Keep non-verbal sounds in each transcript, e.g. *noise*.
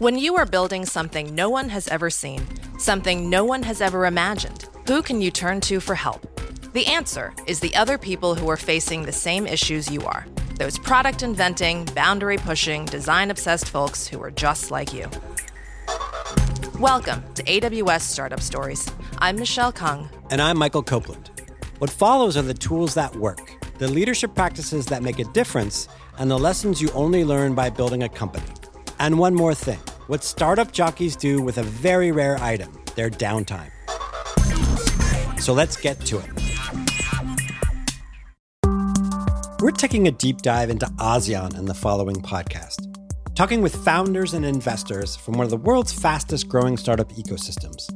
When you are building something no one has ever seen, something no one has ever imagined, who can you turn to for help? The answer is the other people who are facing the same issues you are. Those product inventing, boundary pushing, design obsessed folks who are just like you. Welcome to AWS Startup Stories. I'm Michelle Kung. And I'm Michael Copeland. What follows are the tools that work, the leadership practices that make a difference, and the lessons you only learn by building a company. And one more thing what startup jockeys do with a very rare item their downtime. So let's get to it. We're taking a deep dive into ASEAN in the following podcast, talking with founders and investors from one of the world's fastest growing startup ecosystems.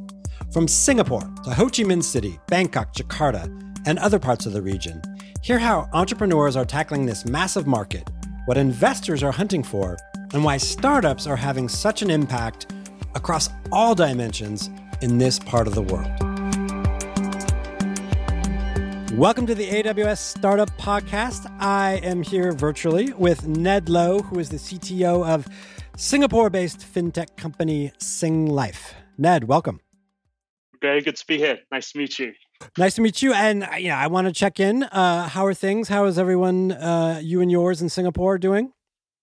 From Singapore to Ho Chi Minh City, Bangkok, Jakarta, and other parts of the region, hear how entrepreneurs are tackling this massive market, what investors are hunting for, and why startups are having such an impact across all dimensions in this part of the world. Welcome to the AWS Startup Podcast. I am here virtually with Ned Lowe, who is the CTO of Singapore based fintech company Singlife. Ned, welcome. Very good to be here. Nice to meet you. Nice to meet you. And you know, I want to check in. Uh, how are things? How is everyone, uh, you and yours in Singapore, doing?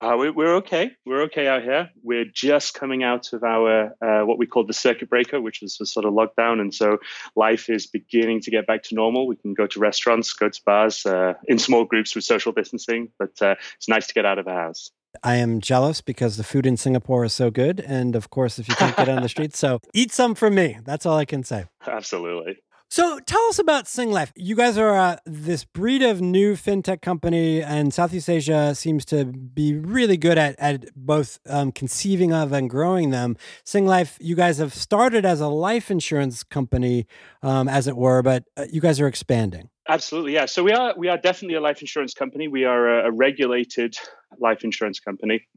Uh, we, are okay. We're okay out here. We're just coming out of our uh, what we call the circuit breaker, which was a sort of lockdown, and so life is beginning to get back to normal. We can go to restaurants, go to bars uh, in small groups with social distancing, but uh, it's nice to get out of the house. I am jealous because the food in Singapore is so good, and of course, if you can't get on the *laughs* streets, so eat some for me. That's all I can say. Absolutely. So tell us about Singlife. You guys are uh, this breed of new fintech company, and Southeast Asia seems to be really good at, at both um, conceiving of and growing them. Singlife, you guys have started as a life insurance company, um, as it were, but uh, you guys are expanding. Absolutely, yeah. So we are we are definitely a life insurance company. We are a, a regulated life insurance company.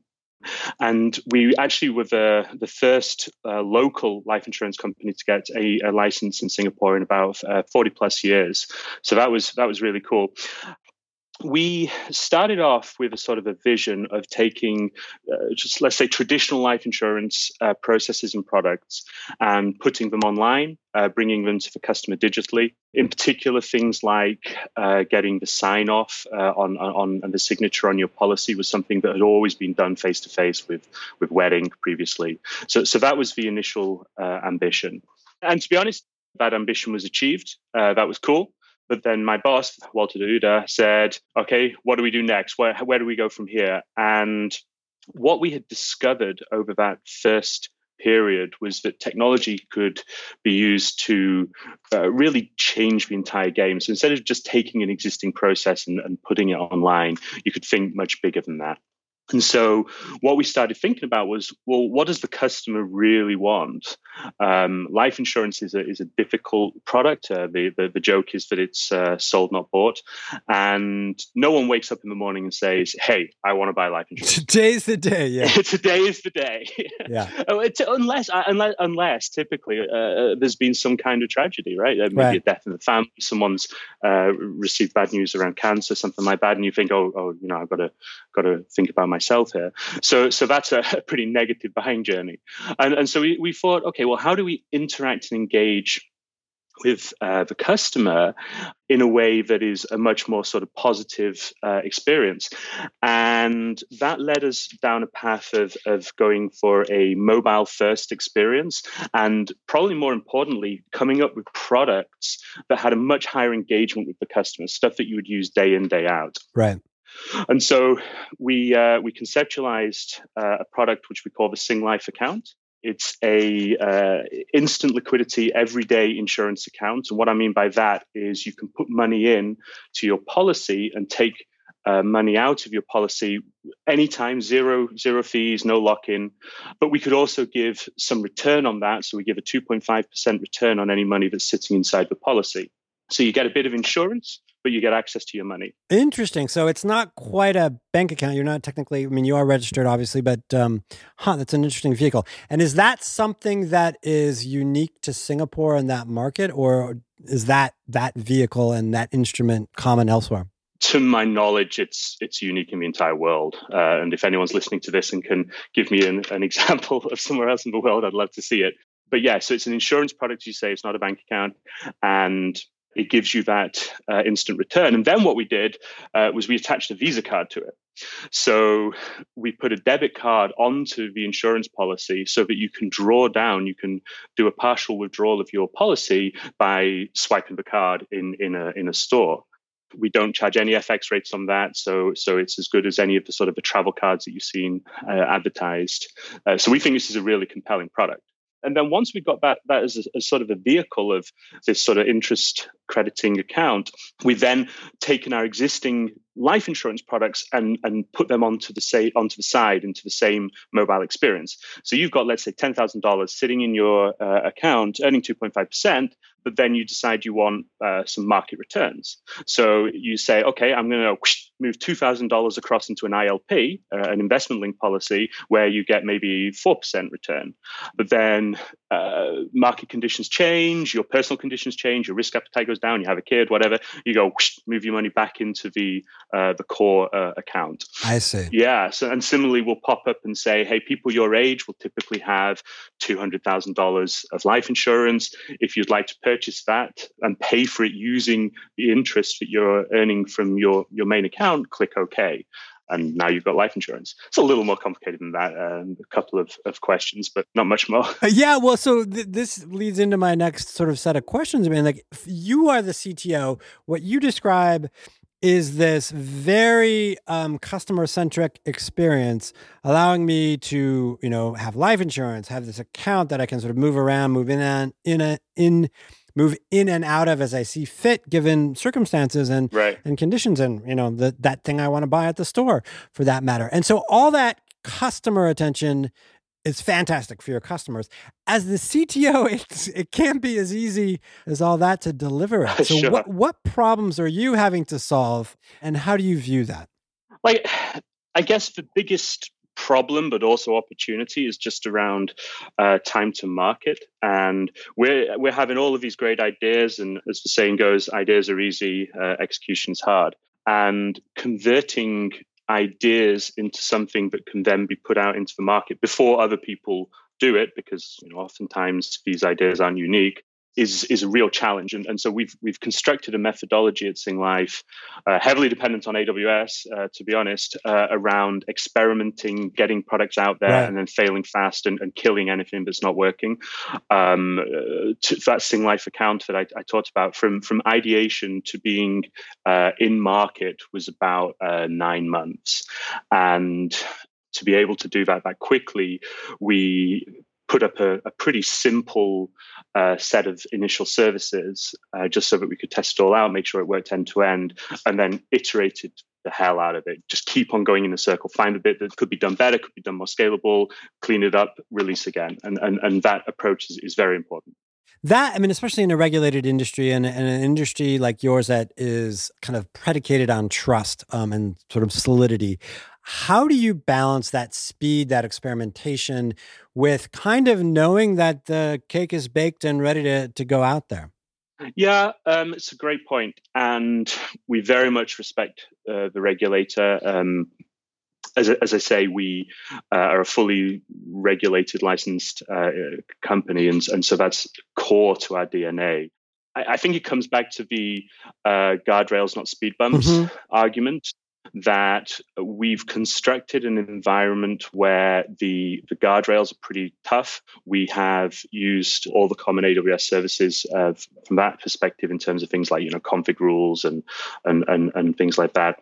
And we actually were the, the first uh, local life insurance company to get a, a license in Singapore in about uh, 40 plus years. So that was that was really cool we started off with a sort of a vision of taking uh, just let's say traditional life insurance uh, processes and products and putting them online uh, bringing them to the customer digitally. In particular things like uh, getting the sign off uh, on, on, on the signature on your policy was something that had always been done face to face with with wedding previously. So so that was the initial uh, ambition. And to be honest that ambition was achieved. That was cool but then my boss, Walter de Oude, said, okay, what do we do next? Where, where do we go from here? And what we had discovered over that first period was that technology could be used to uh, really change the entire game. So instead of just taking an existing process and, and putting it online, you could think much bigger than that. And so, what we started thinking about was, well, what does the customer really want? Um, life insurance is a is a difficult product. Uh, the, the, the joke is that it's uh, sold, not bought, and no one wakes up in the morning and says, "Hey, I want to buy life insurance." *laughs* Today's the day. Yeah, *laughs* today is the day. Yeah, *laughs* oh, unless uh, unless unless typically uh, uh, there's been some kind of tragedy, right? Maybe right. a death in the family, someone's received bad news around cancer, something like that, and you think, "Oh, oh, you know, I've got to got to think about myself here. So, so that's a, *laughs* pretty negative buying journey. And, and so we, we thought, okay, well, how do we interact and engage with uh, the customer in a way that is a much more sort of positive uh, experience. And that led us down a path of, of going for a mobile first experience. And probably more importantly, coming up with products that had a much higher engagement with the customer, stuff that you would use day in, day out. Right. And so we uh, we conceptualized uh, a product which we call the Singlife account. It's a uh, instant liquidity everyday insurance account, and what I mean by that is you can put money in to your policy and take uh, money out of your policy anytime, zero zero fees, no lock in. But we could also give some return on that, so we give a two point five percent return on any money that's sitting inside the policy. So you get a bit of insurance, but you get access to your money. Interesting. So it's not quite a bank account. You're not technically, I mean, you are registered, obviously, but um, huh, that's an interesting vehicle. And is that something that is unique to Singapore and that market, or is that that vehicle and that instrument common elsewhere? to my knowledge, it's it's unique in the entire world. Uh, and if anyone's listening to this and can give me an, an *laughs* example of somewhere else in the world, I'd love to see it. But yeah, so it's an insurance product. You say it's not a bank account, and it gives you that uh, instant return. And then what we did uh, was we attached a Visa card to it. So we put a debit card onto the insurance policy so that you can draw down, you can do a partial withdrawal of your policy by swiping the card in, in, a, in a store. We don't charge any FX rates on that, so so it's as good as any of the sort of the travel cards that you've seen uh, advertised. Uh, so we think this is a really compelling product. And then once we got that, that as, a, as sort of a vehicle of this sort of interest crediting account, we then taken our existing life insurance products and and put them onto the say onto the side into the same mobile experience. So you've got let's say ten thousand dollars sitting in your uh, account, earning two point five percent, but then you decide you want uh, some market returns. So you say, okay, I'm going to move two thousand dollars across into an ILP, uh, an investment linked policy, where you get maybe four percent return. But then uh, market conditions change, your personal conditions change, your risk appetite goes down, you have a kid, whatever. You go move your money back into the uh, the core uh, account. I see. Yeah. So and similarly, we'll pop up and say, hey, people your age will typically have two hundred thousand dollars of life insurance. If you'd like to purchase that and pay for it using the interest that you're earning from your your main account, click OK and now you've got life insurance. It's a little more complicated than that. Um, a couple of, of questions, but not much more. *laughs* Yeah, well, so th- this leads into my next sort of set of questions. I mean, like, you are the CTO. What you describe is this very um, customer centric experience, allowing me to, you know, have life insurance, have this account that I can sort of move around, move in and in a, in move in and out of as I see fit, given circumstances and right. and conditions, and you know the, that thing I want to buy at the store, for that matter. And so all that customer attention is fantastic for your customers. As the CTO, *laughs* it's, it can't be as easy as all that to deliver it. *laughs* So, sure. what what problems are you having to solve, and how do you view that? Like, I guess the biggest problem, but also opportunity is just around uh, time to market. And we're we're having all of these great ideas, and as the saying goes, ideas are easy, uh, execution's hard. And converting ideas into something that can then be put out into the market before other people do it, because you know oftentimes these ideas aren't unique is is a real challenge. And, and so we've we've constructed a methodology at Singlife, uh, heavily dependent on AWS, uh, to be honest, uh, around experimenting, getting products out there, right. and then failing fast and, and, killing anything that's not working. Um, uh, to, that Singlife account that I, I, talked about, from from ideation to being uh, in market, was about uh, nine months, and to be able to do that that quickly, we put up a, a pretty simple uh, set of initial services uh, just so that we could test it all out, make sure it worked end to end, and then iterated the hell out of it. Just keep on going in a circle, find a bit that could be done better, could be done more scalable, clean it up, release again. And, and, and that approach is, is very important. That, I mean, especially in a regulated industry and, and an industry like yours that is kind of predicated on trust um, and sort of solidity. How do you balance that speed, that experimentation with kind of knowing that the cake is baked and ready to, to go out there? Yeah, um, it's a great point, and we very much respect uh, the regulator. Um, as, as, I say, we uh, are a fully regulated, licensed uh, company, and, and so that's core to our DNA. I, I think it comes back to the uh, guardrails, not speed bumps mm-hmm. argument that we've constructed an environment where the, the guardrails are pretty tough. We have used all the common AWS services uh, from that perspective in terms of things like you know config rules and and and, and things like that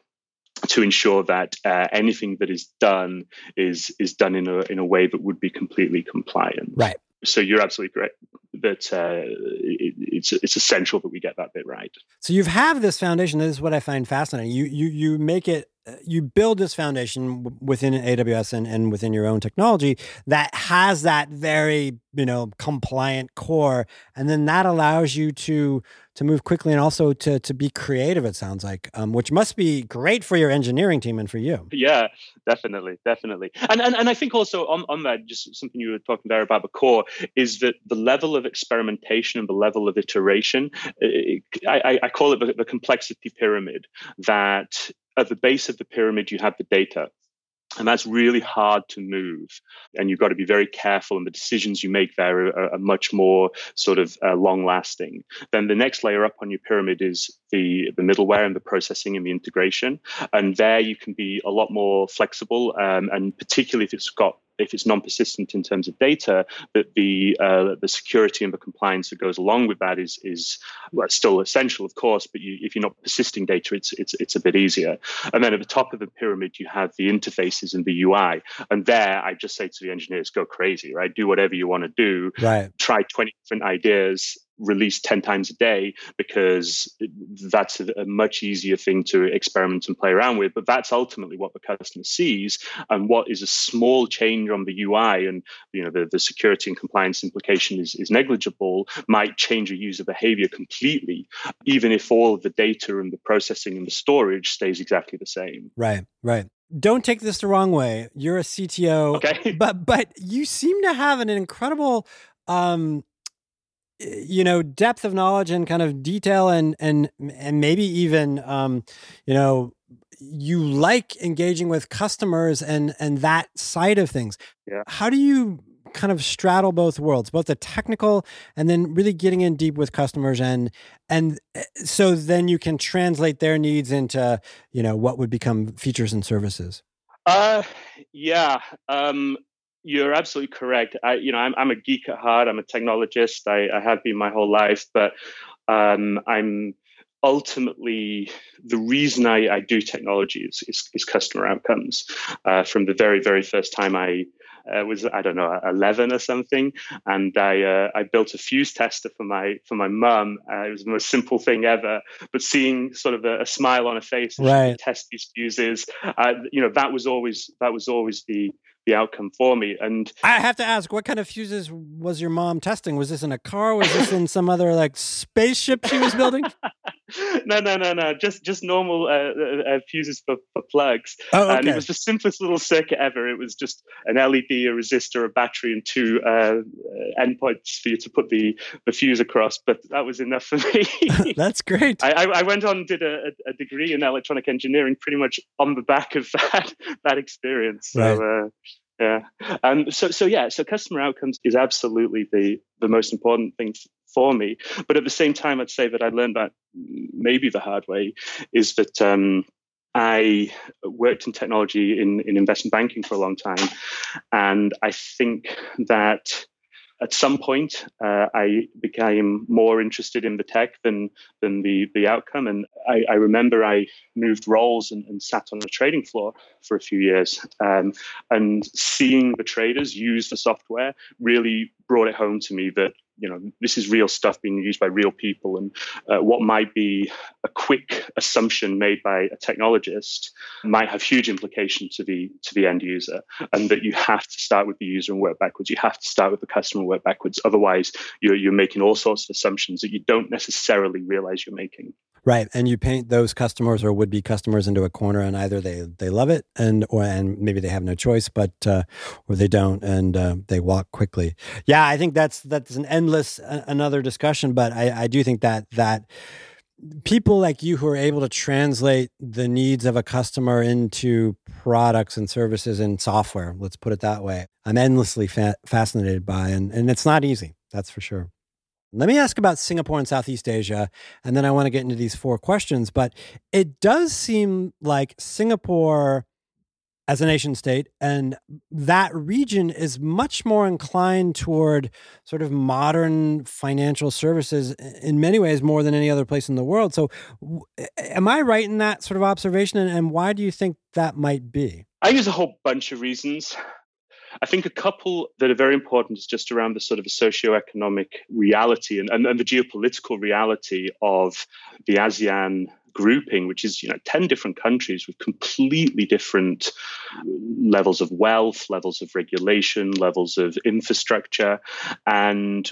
to ensure that uh, anything that is done is is done in a in a way that would be completely compliant. Right. So you're absolutely correct that uh, it, it's it's essential that we get that bit right. So you have this foundation. This is what I find fascinating. You you you make it. Uh, you build this foundation within AWS and, and within your own technology that has that very you know compliant core, and then that allows you to to move quickly and also to to be creative. It sounds like, um, which must be great for your engineering team and for you. Yeah, definitely, definitely. And and, and I think also on, on that, just something you were talking there about the core is that the level of experimentation and the level of iteration. I, I call it the, the complexity pyramid. That at the base of the pyramid, you have the data and that's really hard to move. And you've got to be very careful and the decisions you make there are, are much more sort of uh, long lasting then the next layer up on your pyramid is the the middleware and the processing and the integration. And there you can be a lot more flexible um, and particularly if it's got if it's non-persistent in terms of data, that the uh, the security and the compliance that goes along with that is is well, still essential, of course. But you, if you're not persisting data, it's it's it's a bit easier. And then at the top of the pyramid, you have the interfaces and the UI. And there, I just say to the engineers, go crazy, right? Do whatever you want to do. Right. Try twenty different ideas release 10 times a day because that's a, a, much easier thing to experiment and play around with but that's ultimately what the customer sees and what is a small change on the ui and you know the, the security and compliance implication is, is negligible might change a user behavior completely even if all of the data and the processing and the storage stays exactly the same right right don't take this the wrong way. You're a CTO, okay. but but you seem to have an incredible um, you know depth of knowledge and kind of detail and and and maybe even um, you know you like engaging with customers and and that side of things yeah. how do you kind of straddle both worlds both the technical and then really getting in deep with customers and and eh, so then you can translate their needs into you know what would become features and services uh yeah um you're absolutely correct. I, you know, I'm, I'm a geek at heart. I'm a technologist. I, I have been my whole life, but um, I'm ultimately the reason I, I do technology is, is, is customer outcomes. Uh, from the very, very first time I uh, was, I don't know, 11 or something, and I uh, I built a fuse tester for my for my mum. Uh, it was the most simple thing ever, but seeing sort of a, a smile on her face, right. test these fuses, uh, you know, that was always that was always the the outcome for me. And I have to ask, what kind of fuses was your mom testing? Was this in a car? Was this in some other like spaceship she was building? *laughs* *laughs* no, no, no, no. Just just normal uh, uh, uh, fuses for, for plugs. Oh, okay. And it was the simplest little circuit ever. It was just an LED, a resistor, a battery, and two uh, uh, endpoints for you to put the, the fuse across. But that was enough for me. *laughs* That's great. I, I, went on and did a, a, degree in electronic engineering pretty much on the back of *laughs* that that experience. So, right. Yeah. Um, so, so yeah, so customer outcomes is absolutely the, the most important thing for me. But at the same time, I'd say that I learned that maybe the hard way is that um, I worked in technology in, in investment banking for a long time. And I think that at some point, uh, I became more interested in the tech than than the the outcome. And I, I remember I moved roles and, and, sat on the trading floor for a few years, um, and seeing the traders use the software really brought it home to me that you know this is real stuff being used by real people and uh, what might be a quick assumption made by a technologist might have huge implication to the to the end user and that you have to start with the user and work backwards. You have to start with the customer and work backwards. Otherwise you're, you're making all sorts of assumptions that you don't necessarily realize you're making Right, and you paint those customers or would-be customers into a corner, and either they they love it, and or and maybe they have no choice, but uh, or they don't, and uh, they walk quickly. Yeah, I think that's that's an endless uh, another discussion, but I, I do think that that people like you who are able to translate the needs of a customer into products and services and software, let's put it that way, I'm endlessly fa- fascinated by, and and it's not easy, that's for sure. Let me ask about Singapore and Southeast Asia, and then I want to get into these four questions. But it does seem like Singapore, as a nation state, and that region is much more inclined toward sort of modern financial services in many ways more than any other place in the world. So, am I right in that sort of observation? And why do you think that might be? I use a whole bunch of reasons. I think a couple that are very important is just around the sort of socioeconomic reality and, and, and the geopolitical reality of the ASEAN grouping, which is you know ten different countries with completely different levels of wealth, levels of regulation, levels of infrastructure, and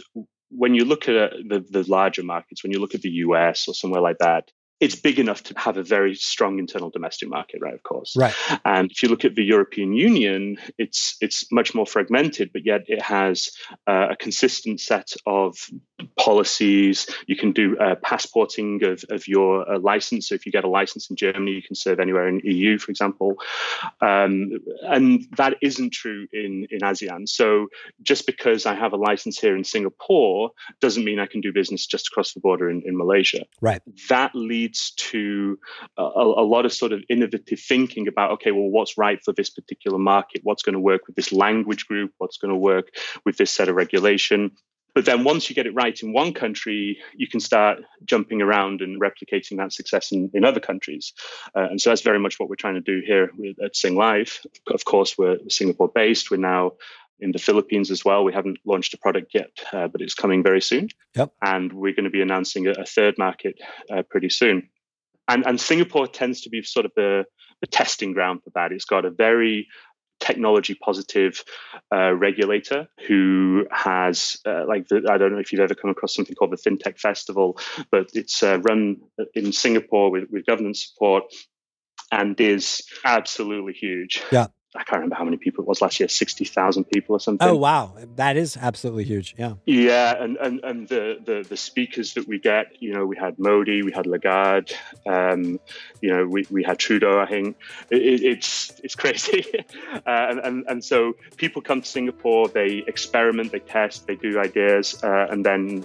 when you look at uh, the, the larger markets, when you look at the US or somewhere like that, it's big enough to have a very strong internal domestic market, right? Of course. Right. And if you look at the European Union, it's it's much more fragmented, but yet it has uh, a consistent set of policies. You can do uh, passporting of, of your uh, license. So if you get a license in Germany, you can serve anywhere in EU, for example. Um, and that isn't true in in ASEAN. So just because I have a license here in Singapore doesn't mean I can do business just across the border in, in Malaysia. Right. That leads leads to a, a, lot of sort of innovative thinking about okay well what's right for this particular market what's going to work with this language group what's going to work with this set of regulation but then once you get it right in one country, you can start jumping around and replicating that success in, in other countries. Uh, and so that's very much what we're trying to do here at Singlife. Of course, we're Singapore based. We're now in the Philippines as well. We haven't launched a product yet, uh, but it's coming very soon. Yep. And we're going to be announcing a, a third market uh, pretty soon. And, and Singapore tends to be sort of the, the testing ground for that. It's got a very technology positive uh, regulator who has uh, like the, I don't know if you've ever come across something called the FinTech Festival, but it's uh, run in Singapore with, with government support and is absolutely huge. Yeah. I can't remember how many people it was last year, 60,000 people or something. Oh, wow. That is absolutely huge. Yeah. Yeah. And, and, and the, the, the speakers that we get, you know, we had Modi, we had Lagarde, um, you know, we, we had Trudeau, I think. It, it's, it's crazy. *laughs* uh, and, and, and so people come to Singapore, they experiment, they test, they do ideas, uh, and then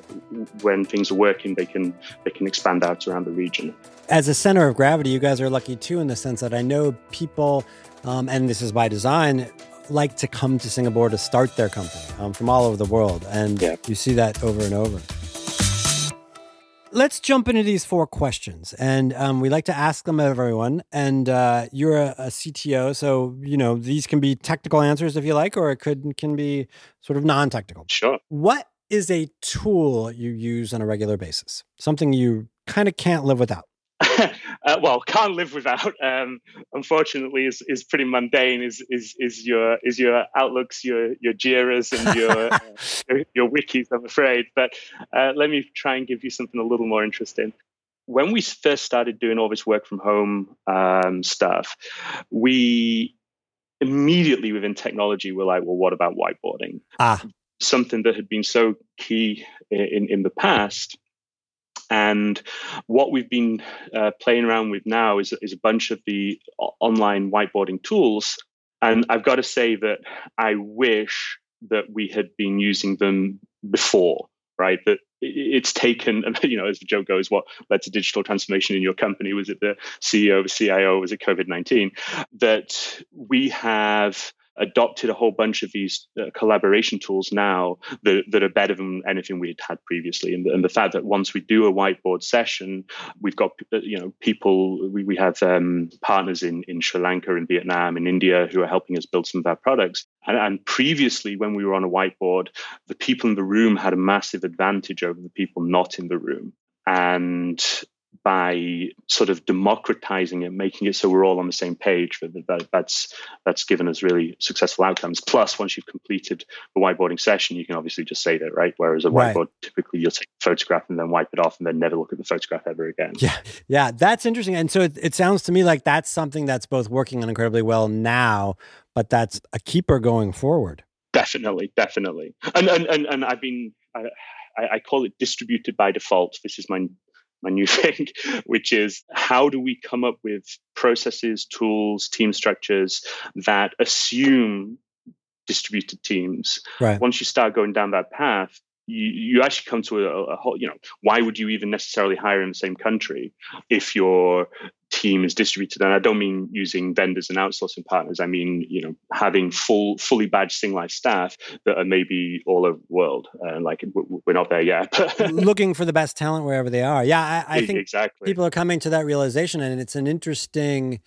when things are working, they can, they can expand out around the region. As a center of gravity, you guys are lucky too, in the sense that I know people um, and this is by design, like to come to Singapore to start their company um, from all over the world. And yeah. you see that over and over. Let's jump into these four questions. And um, we like to ask them of everyone. And uh, you're a, a, CTO, so you know these can be technical answers if you like, or it could can be sort of non-technical. Sure. What is a tool you use on a regular basis? Something you kind of can't live without? *laughs* uh, well, can't live without. Um, unfortunately, is is pretty mundane. Is is is your is your outlooks, your your Jiras, and your *laughs* uh, your, your, wikis. I'm afraid, but uh, let me try and give you something a little more interesting. When we first started doing all this work from home um, stuff, we immediately within technology were like, well, what about whiteboarding? Ah. Something that had been so key in, in the past and what we've been uh, playing around with now is, is a bunch of the online whiteboarding tools. And I've got to say that I wish that we had been using them before, right? That it's taken, *laughs* you know, as the joke goes, what led to digital transformation in your company? Was it the CEO, the CIO? Was it COVID 19? That we have adopted a whole bunch of these uh, collaboration tools now that, that are better than anything we had had previously. And, and, the fact that once we do a whiteboard session, we've got uh, you know people we, we have um, partners in in Sri Lanka, in Vietnam, in India who are helping us build some of our products. And, and previously, when we were on a whiteboard, the people in the room had a massive advantage over the people not in the room. And by sort of democratizing it, making it so we're all on the same page. That, that's that's given us really successful outcomes. Plus, once you've completed the whiteboarding session, you can obviously just save it, right? Whereas a right. whiteboard, typically you'll take a photograph and then wipe it off, and then never look at the photograph ever again. Yeah, yeah, that's interesting. And so it, it sounds to me like that's something that's both working on incredibly well now, but that's a keeper going forward. Definitely, definitely. And and and, and I've been. I, I, call it distributed by default. This is my my new *laughs* thing, which is how do we come up with processes, tools, team structures that assume distributed teams. Right. Once you start going down that path, you, you actually come to a, a whole, you know, why would you even necessarily hire in the same country if your team is distributed? And I don't mean using vendors and outsourcing partners. I mean, you know, having full, fully badged Singlife staff that are maybe all over the world. Uh, like we're not there yet. *laughs* Looking for the best talent wherever they are. Yeah, I, I think exactly. people are coming to that realization, and it's an interesting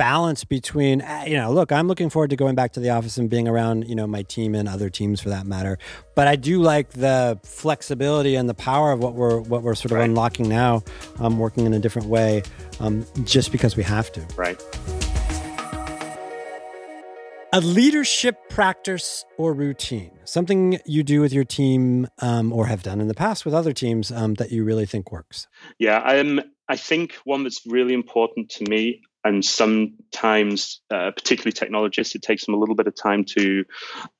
balance between uh, you know look i'm looking forward to going back to the office and being around you know my team and other teams for that matter but i do like the flexibility and the power of what we're what we're sort of right. unlocking now um, working in a different way um, just because we have to right A leadership practice or routine, something you do with your team um, or have done in the past with other teams um, that you really think works. Yeah, i'm I think one that's really important to me, and sometimes, uh, particularly technologists, it takes them a little bit of time to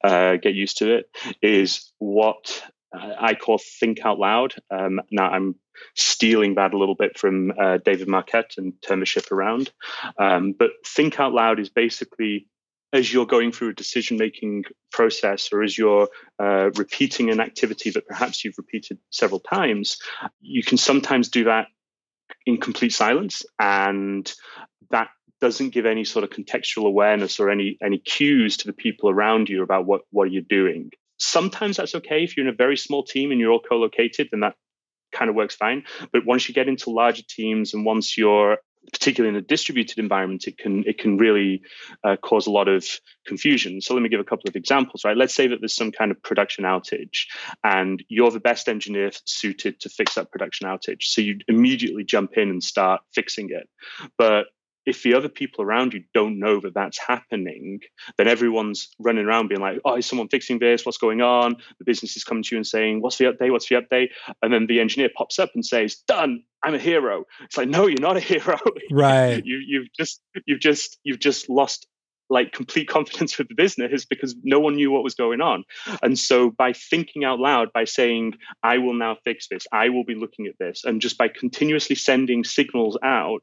uh, get used to it, is what uh, I call think out loud. Um, now, I'm stealing that a little bit from uh, David Marquet and Turn the Ship Around. Um, but think out loud is basically as you're going through a decision making process or as you're uh, repeating an activity that perhaps you've repeated several times, you can sometimes do that in complete silence. And that doesn't give any sort of contextual awareness or any any cues to the people around you about what, what you're doing. Sometimes that's okay if you're in a very small team and you're all co-located, then that kind of works fine. But once you get into larger teams and once you're particularly in a distributed environment, it can it can really uh, cause a lot of confusion. So let me give a couple of examples. Right, let's say that there's some kind of production outage, and you're the best engineer suited to fix that production outage. So you immediately jump in and start fixing it. But if the other people around you don't know that that's happening, then everyone's running around being like, "Oh, is someone fixing this? What's going on?" The business is coming to you and saying, "What's the update? What's the update?" And then the engineer pops up and says, "Done. I'm a hero." It's like, no, you're not a hero. *laughs* Right. you, you've just, you've just, you've just lost like complete confidence with the business because no one knew what was going on. And so by thinking out loud, by saying, I will now fix this, I will be looking at this, and just by continuously sending signals out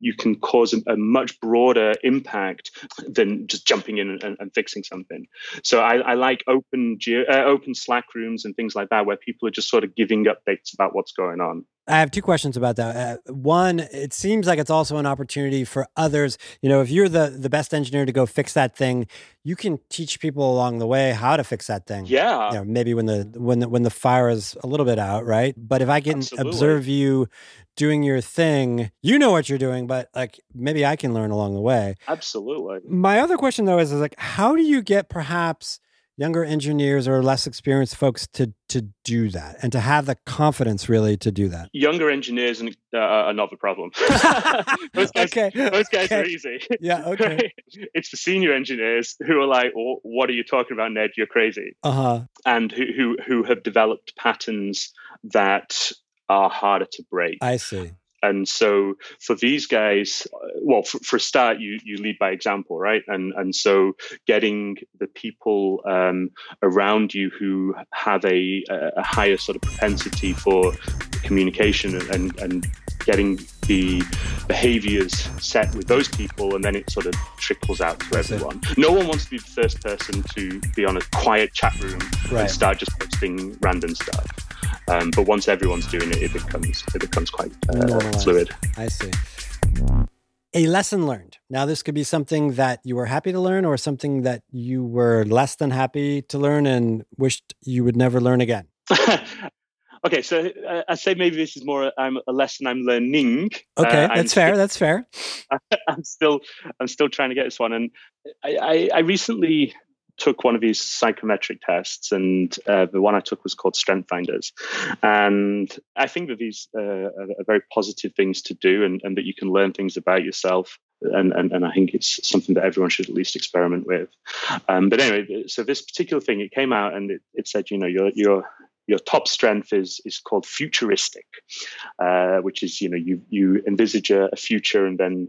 you can cause a, a much broader impact than just jumping in and, and fixing something. So I, I like open uh, open Slack rooms and things like that where people are just sort of giving updates about what's going on. I have two questions about that. Uh, one, it seems like it's also an opportunity for others. You know, if you're the the best engineer to go fix that thing, you can teach people along the way how to fix that thing. Yeah. You know, maybe when the when the, when the fire is a little bit out, right? But if I can Absolutely. observe you doing your thing, you know what you're doing, but like maybe I can learn along the way. Absolutely. My other question though is, is like how do you get perhaps younger engineers or less experienced folks to to do that and to have the confidence really to do that? Younger engineers uh, are not the problem. *laughs* *laughs* those guys, okay. those guys okay. are easy. Yeah, *laughs* okay. it's the senior engineers who are like, "What are you talking about, Ned? You're crazy." Uh-huh. And who who who have developed patterns that are harder to break. I see. And so for these guys, uh, well, for, for a start, you you lead by example, right? And and so getting the people um, around you who have a, a higher sort of propensity for communication and, and getting the behaviors set with those people and then it sort of trickles out to everyone. No one wants to be the first person to be on a quiet chat room right. and start just posting random stuff. Um, but once everyone's doing it, it becomes it becomes quite uh, fluid. I see. A lesson learned. Now, this could be something that you were happy to learn, or something that you were less than happy to learn and wished you would never learn again. *laughs* okay, so uh, I say maybe this is more I'm a lesson I'm learning. Okay, uh, that's fair. That's fair. *laughs* I'm still I'm still trying to get this one, and I, I, I recently took one of these psychometric tests, and uh, the one I took was called Strength Finders. And I think that these uh, are, very positive things to do, and, and, that you can learn things about yourself. And, and, and I think it's something that everyone should at least experiment with. Um, but anyway, so this particular thing, it came out and it, it said, you know, your your your top strength is is called futuristic, uh, which is you know you you envisage a, a, future and then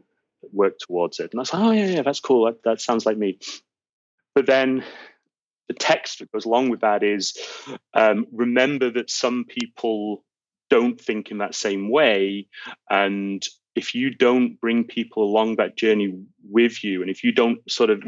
work towards it. And I was like, oh yeah, yeah, that's cool. That, that sounds like me. But then the text that goes along with that is um, remember that some people don't think in that same way. And if you don't bring people along that journey with you, and if you don't sort of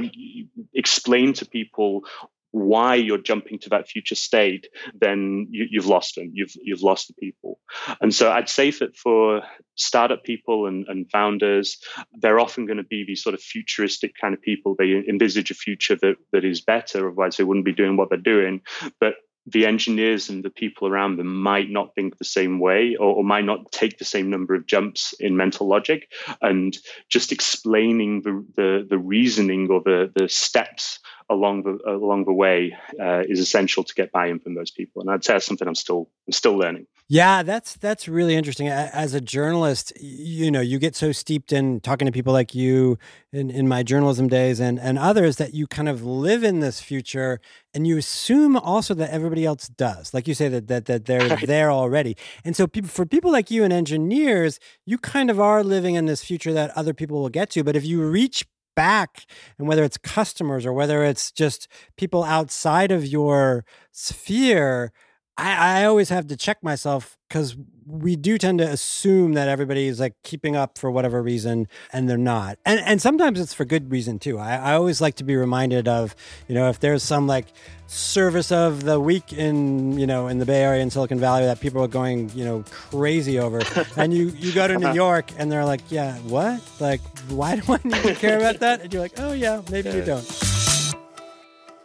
explain to people why you're jumping to that future state, then you, have lost them. You've you've lost the people. And so I'd say that for startup people and, and founders, they're often going to be these sort of futuristic kind of people. They envisage a future that that is better, otherwise they wouldn't be doing what they're doing. But the engineers and the people around them might not think the same way or, or, might not take the same number of jumps in mental logic and just explaining the, the, the reasoning or the, the steps along the along the way uh, is essential to get buy-in from those people. And I'd say that's something I'm still I'm still learning. Yeah, that's that's really interesting. As a journalist, you know, you get so steeped in talking to people like you in, in my journalism days and, and others that you kind of live in this future and you assume also that everybody else does. Like you say that that that they're *laughs* there already. And so people for people like you and engineers, you kind of are living in this future that other people will get to. But if you reach back and whether it's customers or whether it's just people outside of your sphere, I, I always have to check myself because we do tend to assume that everybody is like keeping up for whatever reason and they're not. And and sometimes it's for good reason too. I, I always like to be reminded of you know if there's some like service of the week in you know in the bay area in silicon valley that people are going you know crazy over and you you go to new *laughs* york and they're like yeah what? Like why do i need to care about that? And you're like oh yeah maybe you don't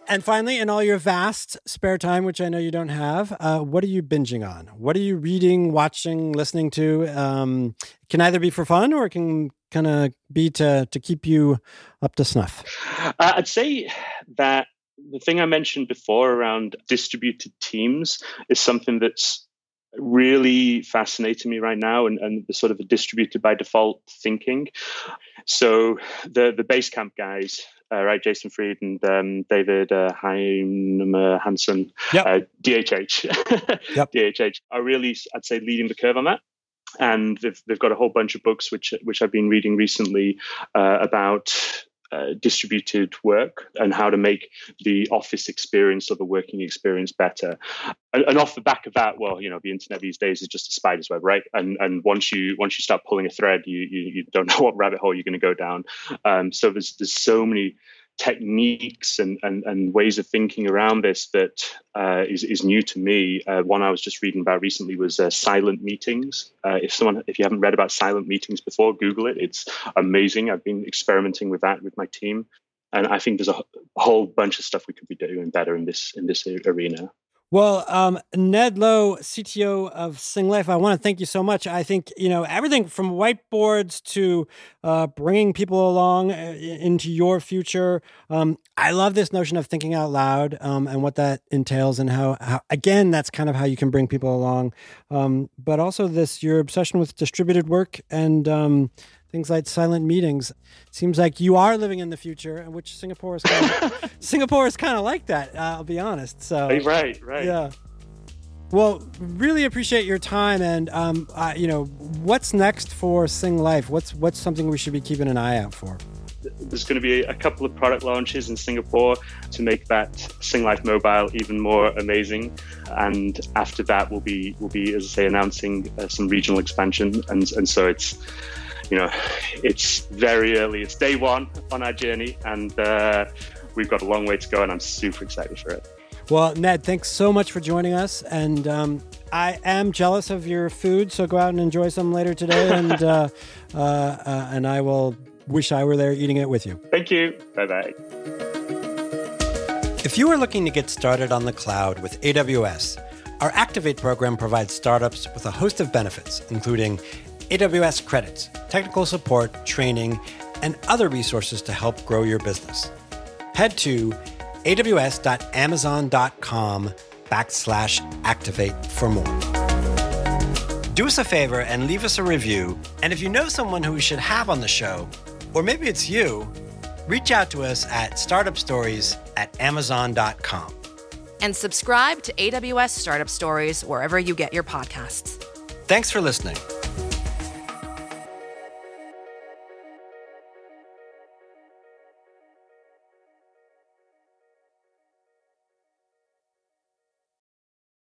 and finally, in all your vast spare time, which I know you don't have, uh, what are you binging on? What are you reading, watching, listening to? Um, can either be for fun or it can kind of be to to keep you up to snuff. Uh, I'd say that the thing I mentioned before around distributed teams is something that's really fascinating me right now and, and the sort of distributed by default thinking. So the the Basecamp guys uh, right? Jason Fried and um, David uh, Heinemeier Hansson, yep. uh, DHH, *laughs* yep. DHH are really, I'd say, leading the curve on that. And they've, they've got a whole bunch of books which which I've been reading recently uh, about uh, distributed work and how to make the office experience or the working experience better. And, and, off the back of that, well, you know, the internet these days is just a spider's web, right? And and once you once you start pulling a thread, you you, you don't *laughs* know what rabbit hole you're going to go down. Um, so there's there's so many techniques and, and, and ways of thinking around this that uh, is is, new to me. Uh, one I was just reading about recently was uh, silent meetings. Uh, if someone, if you haven't read about silent meetings before, Google it. It's amazing. I've been experimenting with that with my team, and I think there's a, a whole bunch of stuff we could be doing better in this in this arena. Well, um, Ned Lowe, CTO of Singlife, I want to thank you so much. I think you know everything from whiteboards to uh, bringing people along uh, into your future. Um, I love this notion of thinking out loud um, and what that entails, and how, how, again that's kind of how you can bring people along. Um, but also this your obsession with distributed work and um, things like silent meetings. Seems like you are living in the future, and which Singapore is kind of, *laughs* Singapore is kind of like that. Uh, I'll be honest. So right, right, yeah. Well, really appreciate your time, and um, uh, you know, what's next for Singlife? What's what's something we should be keeping an eye out for? There's going to be a couple of product launches in Singapore to make that Singlife mobile even more amazing, and after that, we'll be we'll be, as I say, announcing uh, some regional expansion, and and so it's you know, it's very early. It's day one on our journey, and uh, we've got a long way to go, and I'm super excited for it. Well, Ned, thanks so much for joining us, and um, I am jealous of your food, so go out and enjoy some later today, *laughs* and uh, uh, uh, and I will wish I were there eating it with you. Thank you. Bye bye. If you are looking to get started on the cloud with AWS, our Activate program provides startups with a host of benefits, including AWS credits, technical support, training, and other resources to help grow your business. Head to aws.amazon.com backslash activate for more. Do us a favor and leave us a review. And if you know someone who we should have on the show, or maybe it's you, reach out to us at startupstories at amazon.com. And subscribe to AWS Startup Stories wherever you get your podcasts. Thanks for listening.